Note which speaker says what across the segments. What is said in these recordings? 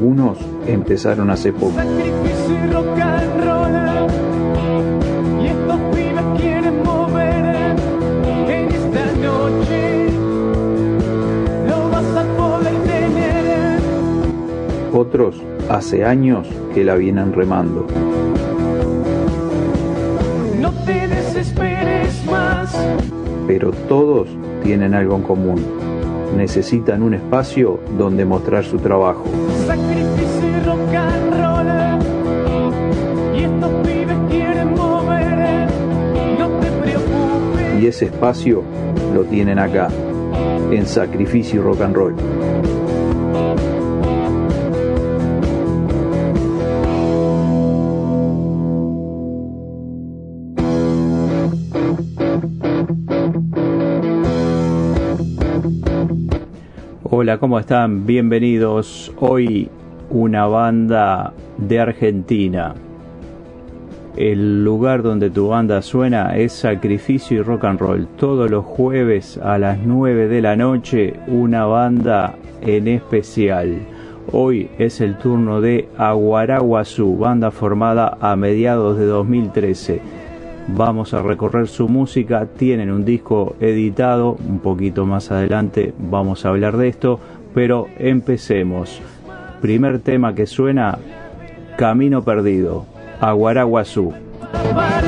Speaker 1: algunos empezaron hace poco. Otros hace años que la vienen remando.
Speaker 2: No te desesperes más.
Speaker 1: Pero todos tienen algo en común. Necesitan un espacio donde mostrar su trabajo. Ese espacio lo tienen acá, en Sacrificio Rock and Roll. Hola, ¿cómo están? Bienvenidos. Hoy una banda de Argentina. El lugar donde tu banda suena es Sacrificio y Rock and Roll. Todos los jueves a las 9 de la noche una banda en especial. Hoy es el turno de Aguaraguazú, banda formada a mediados de 2013 vamos a recorrer su música, tienen un disco editado, un poquito más adelante vamos a hablar de esto, pero empecemos. Primer tema que suena, Camino Perdido, Aguaraguazú.
Speaker 3: Esto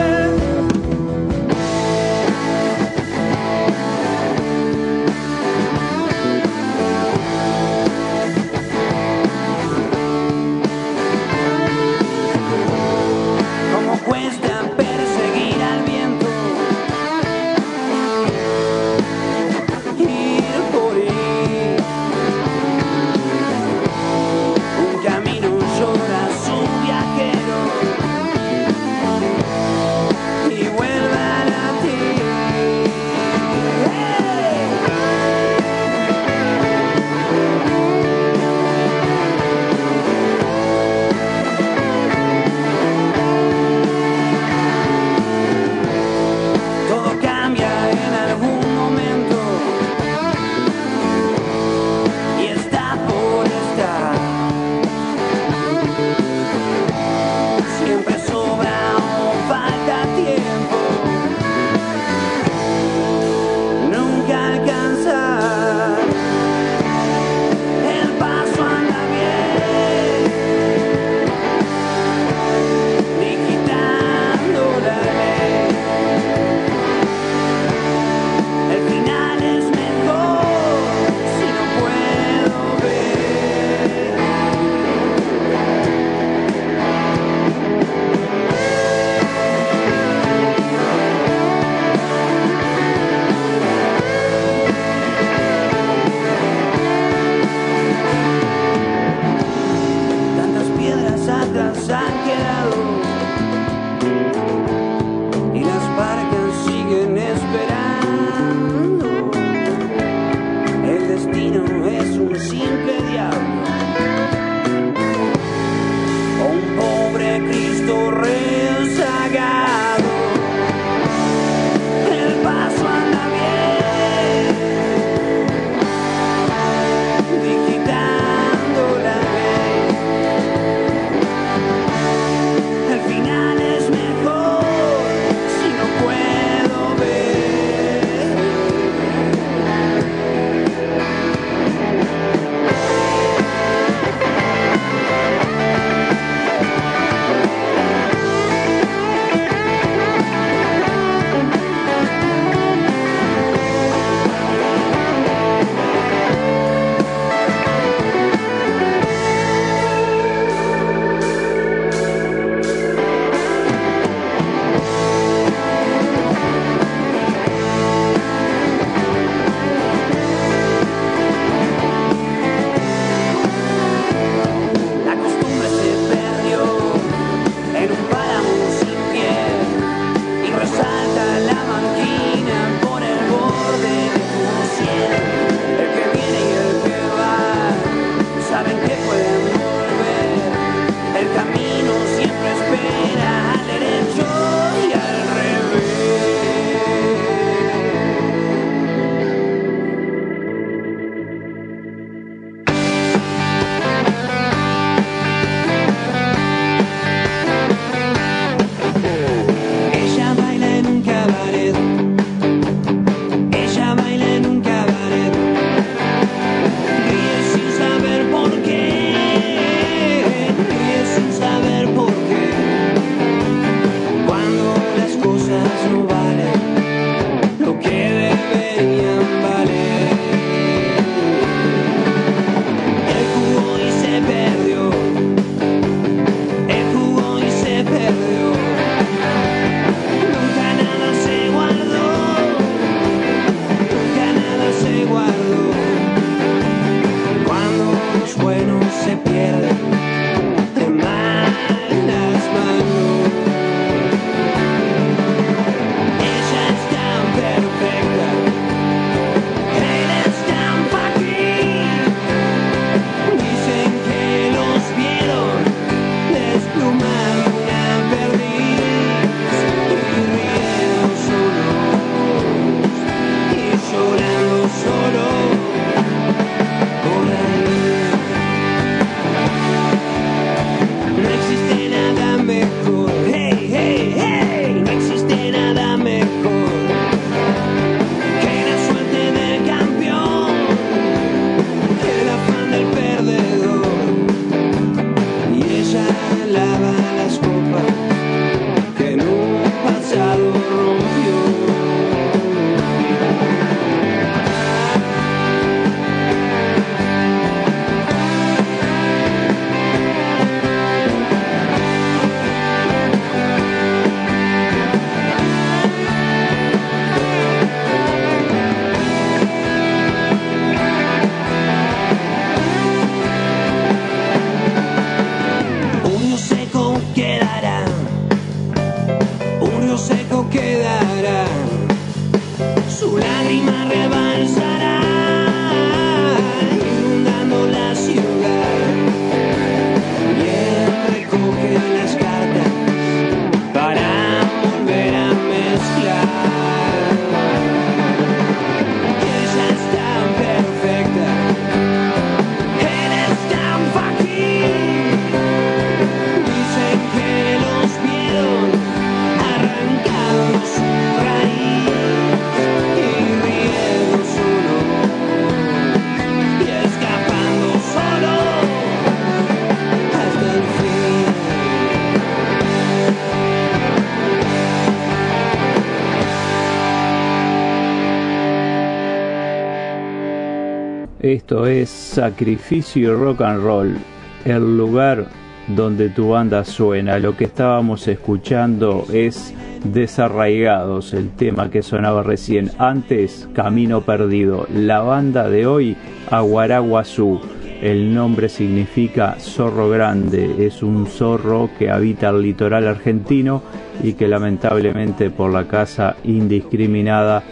Speaker 3: Sacrificio Rock and Roll, el lugar donde tu banda suena. Lo que estábamos escuchando es Desarraigados, el tema que sonaba recién. Antes, Camino Perdido. La banda de hoy, Aguaraguazú. El nombre significa zorro grande. Es un zorro que habita el litoral argentino y que lamentablemente por la caza indiscriminada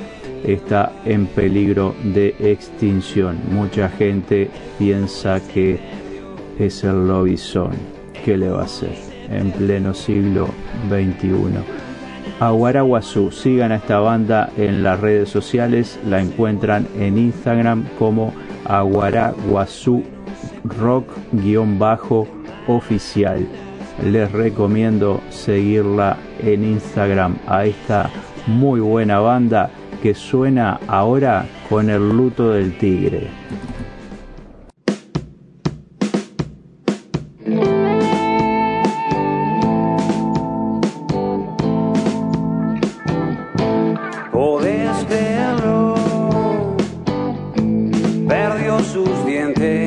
Speaker 3: está en peligro de extinción. Mucha gente piensa que es el lobizón. ¿Qué le va a hacer en pleno siglo XXI? Aguaraguazú, sigan a esta banda en las redes sociales, la encuentran en Instagram como Aguaraguazú rock-oficial. Les recomiendo seguirla en Instagram a esta muy buena banda que suena ahora con el luto del tigre.
Speaker 1: Perdió sus dientes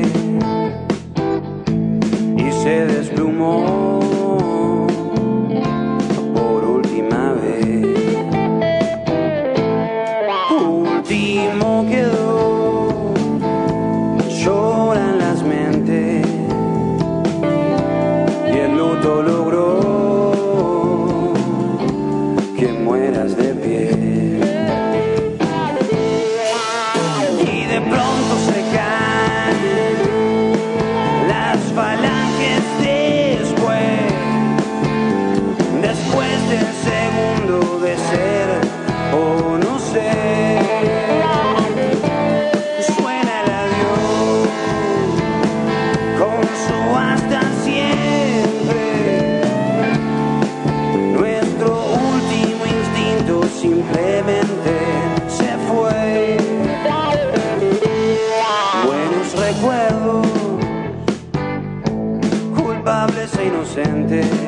Speaker 1: culpables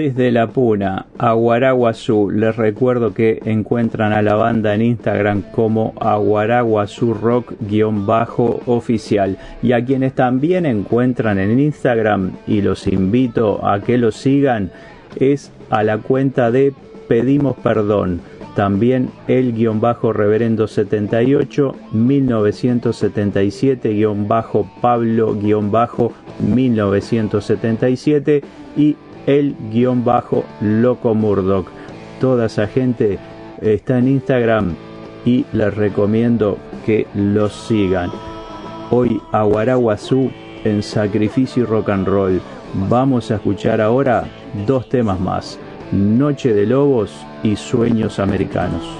Speaker 1: Desde La Puna a Guaraguazú, les recuerdo que encuentran a la banda en Instagram como Aguaraguazú Rock-oficial y a quienes también encuentran en Instagram y los invito a que los sigan es a la cuenta de Pedimos Perdón, también el guion bajo reverendo 78 1977 guion bajo Pablo guion bajo 1977 y el guion bajo Loco Murdoch. Toda esa gente está en Instagram y les recomiendo que los sigan. Hoy Aguaraguazú en Sacrificio y Rock and Roll. Vamos a escuchar ahora dos temas más. Noche de Lobos y Sueños Americanos.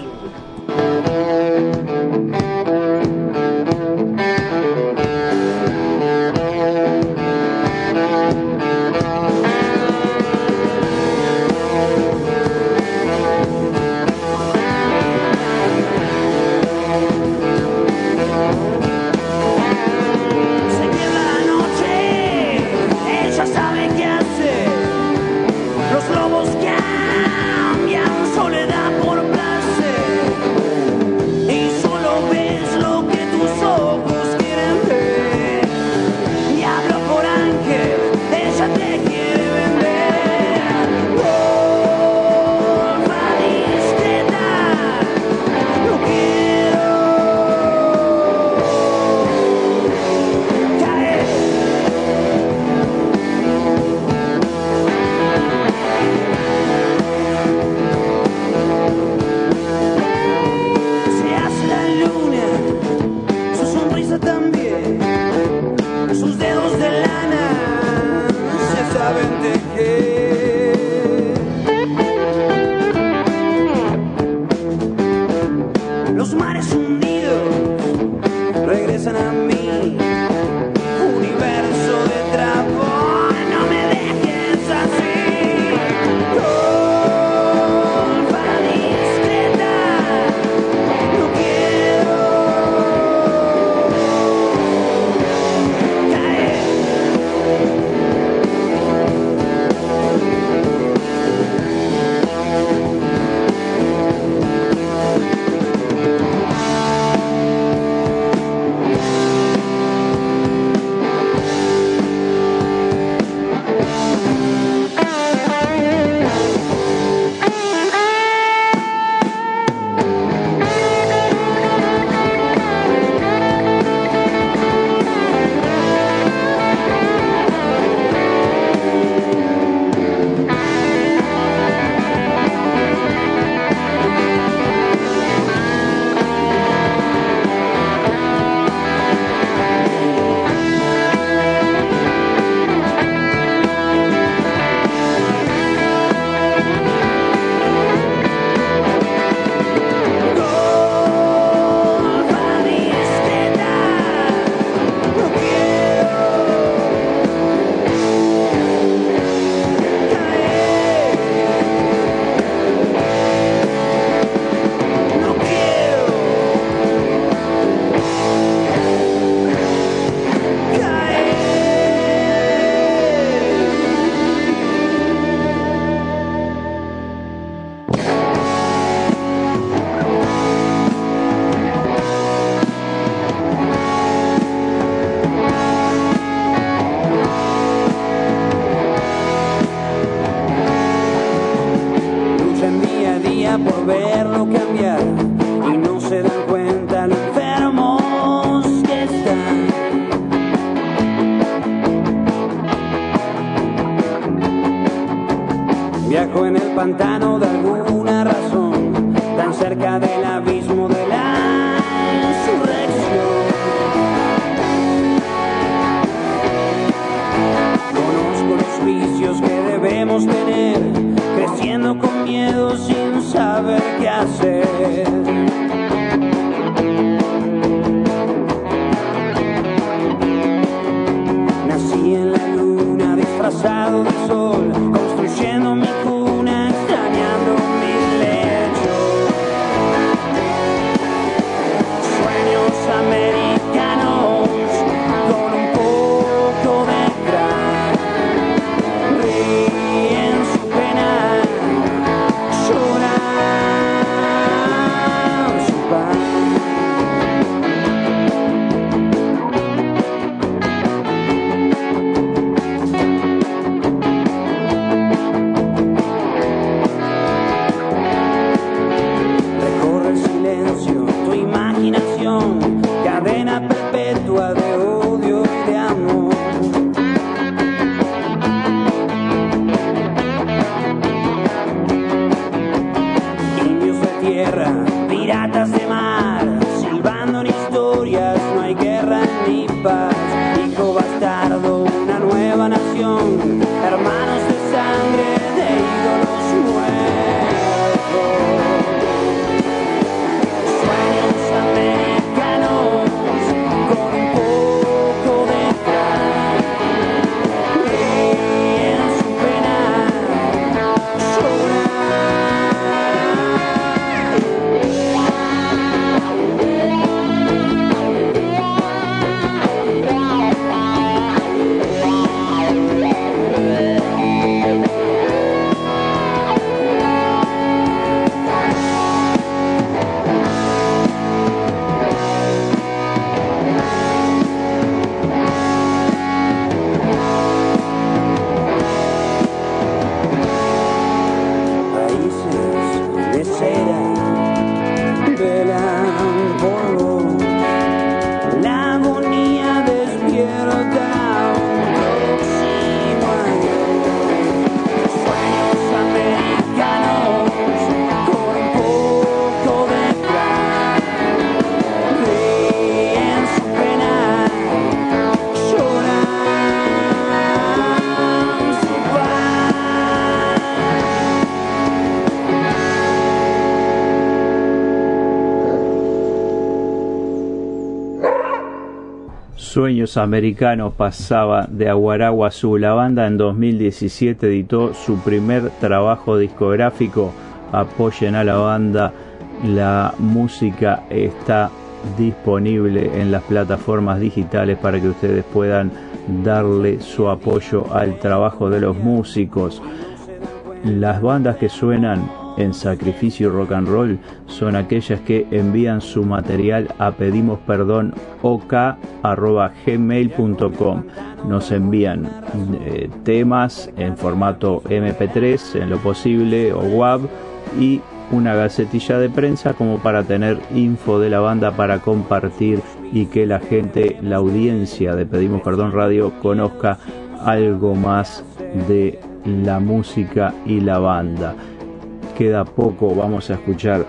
Speaker 4: Americanos
Speaker 3: pasaba de Aguaragua Azul. La banda en 2017 editó su primer trabajo discográfico. Apoyen a la banda. La música está disponible en las plataformas digitales para que ustedes puedan darle su apoyo al trabajo de los músicos. Las bandas que suenan en Sacrificio Rock and Roll son aquellas que envían su material a pedimos perdón ok@gmail.com. Nos envían eh, temas en formato MP3 en lo posible o WAV y una gacetilla de prensa como para tener info de la banda para compartir y que la gente, la audiencia de Pedimos Perdón Radio conozca algo más de la música y la banda. Queda poco, vamos a escuchar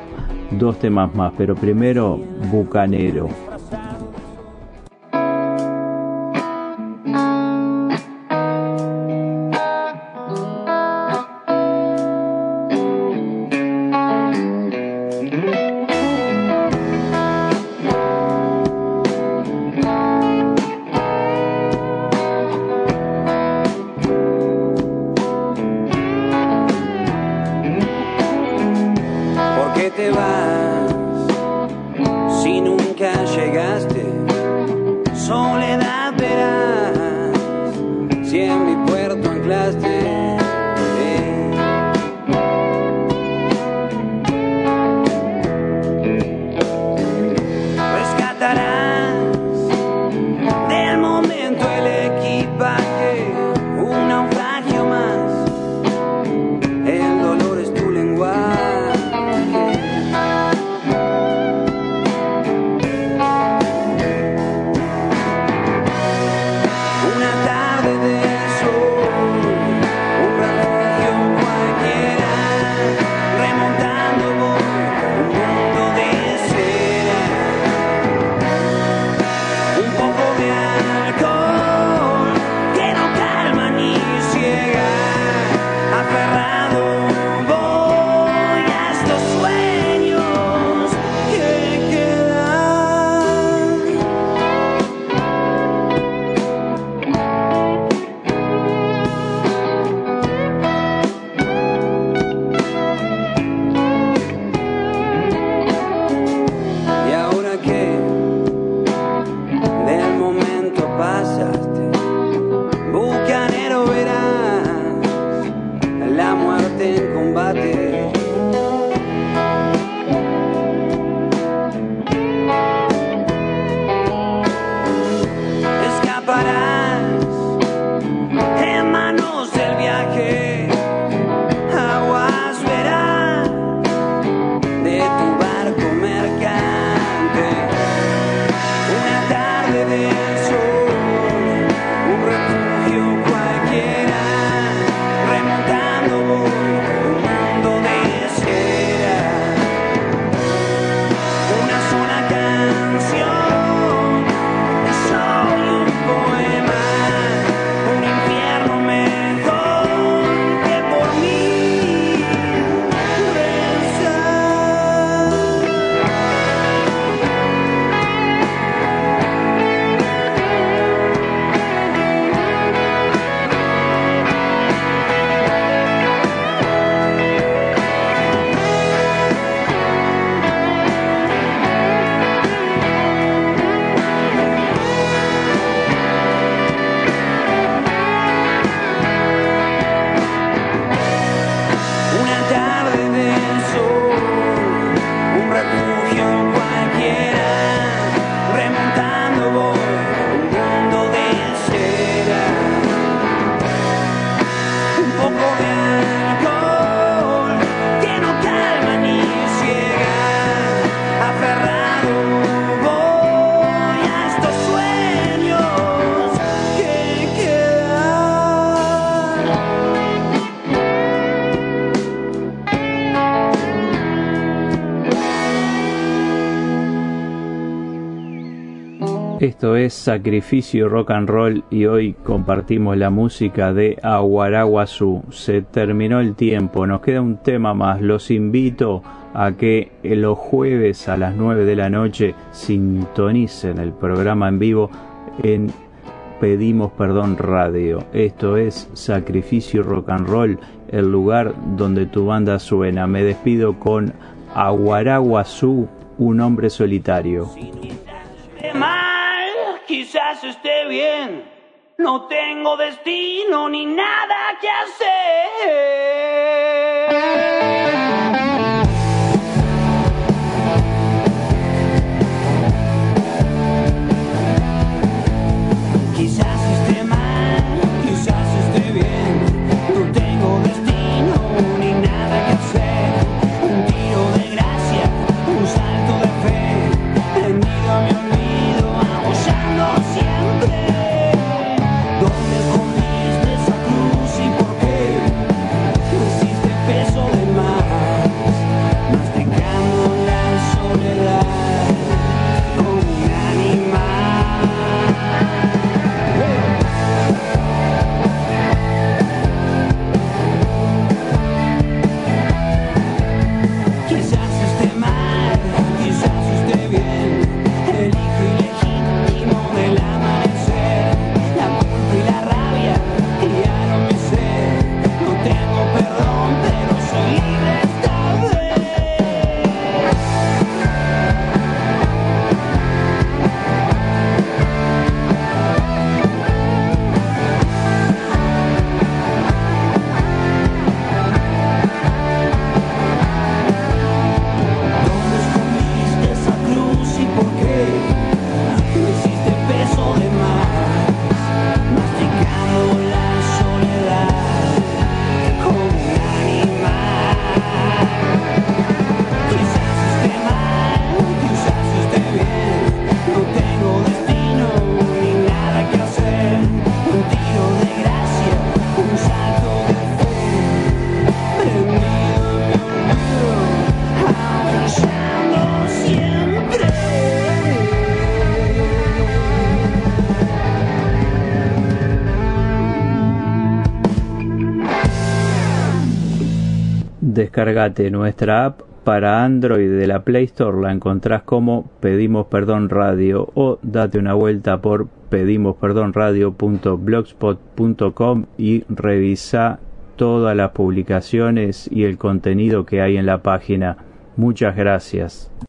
Speaker 3: dos temas más, pero primero Bucanero. Esto es Sacrificio Rock and Roll y hoy compartimos la música de Aguaraguazú. Se terminó el tiempo, nos queda un tema más. Los invito a que los jueves a las 9 de la noche sintonicen el programa en vivo en Pedimos Perdón Radio. Esto es Sacrificio Rock and Roll, el lugar donde tu banda suena. Me despido con Aguaraguazú, un hombre solitario.
Speaker 1: Quizás esté bien. No tengo destino ni nada que hacer.
Speaker 3: Descargate nuestra app para Android de la Play Store, la encontrás como Pedimos Perdón Radio o date una vuelta por pedimosperdonradio.blogspot.com y revisa todas las publicaciones y el contenido que hay en la página. Muchas gracias.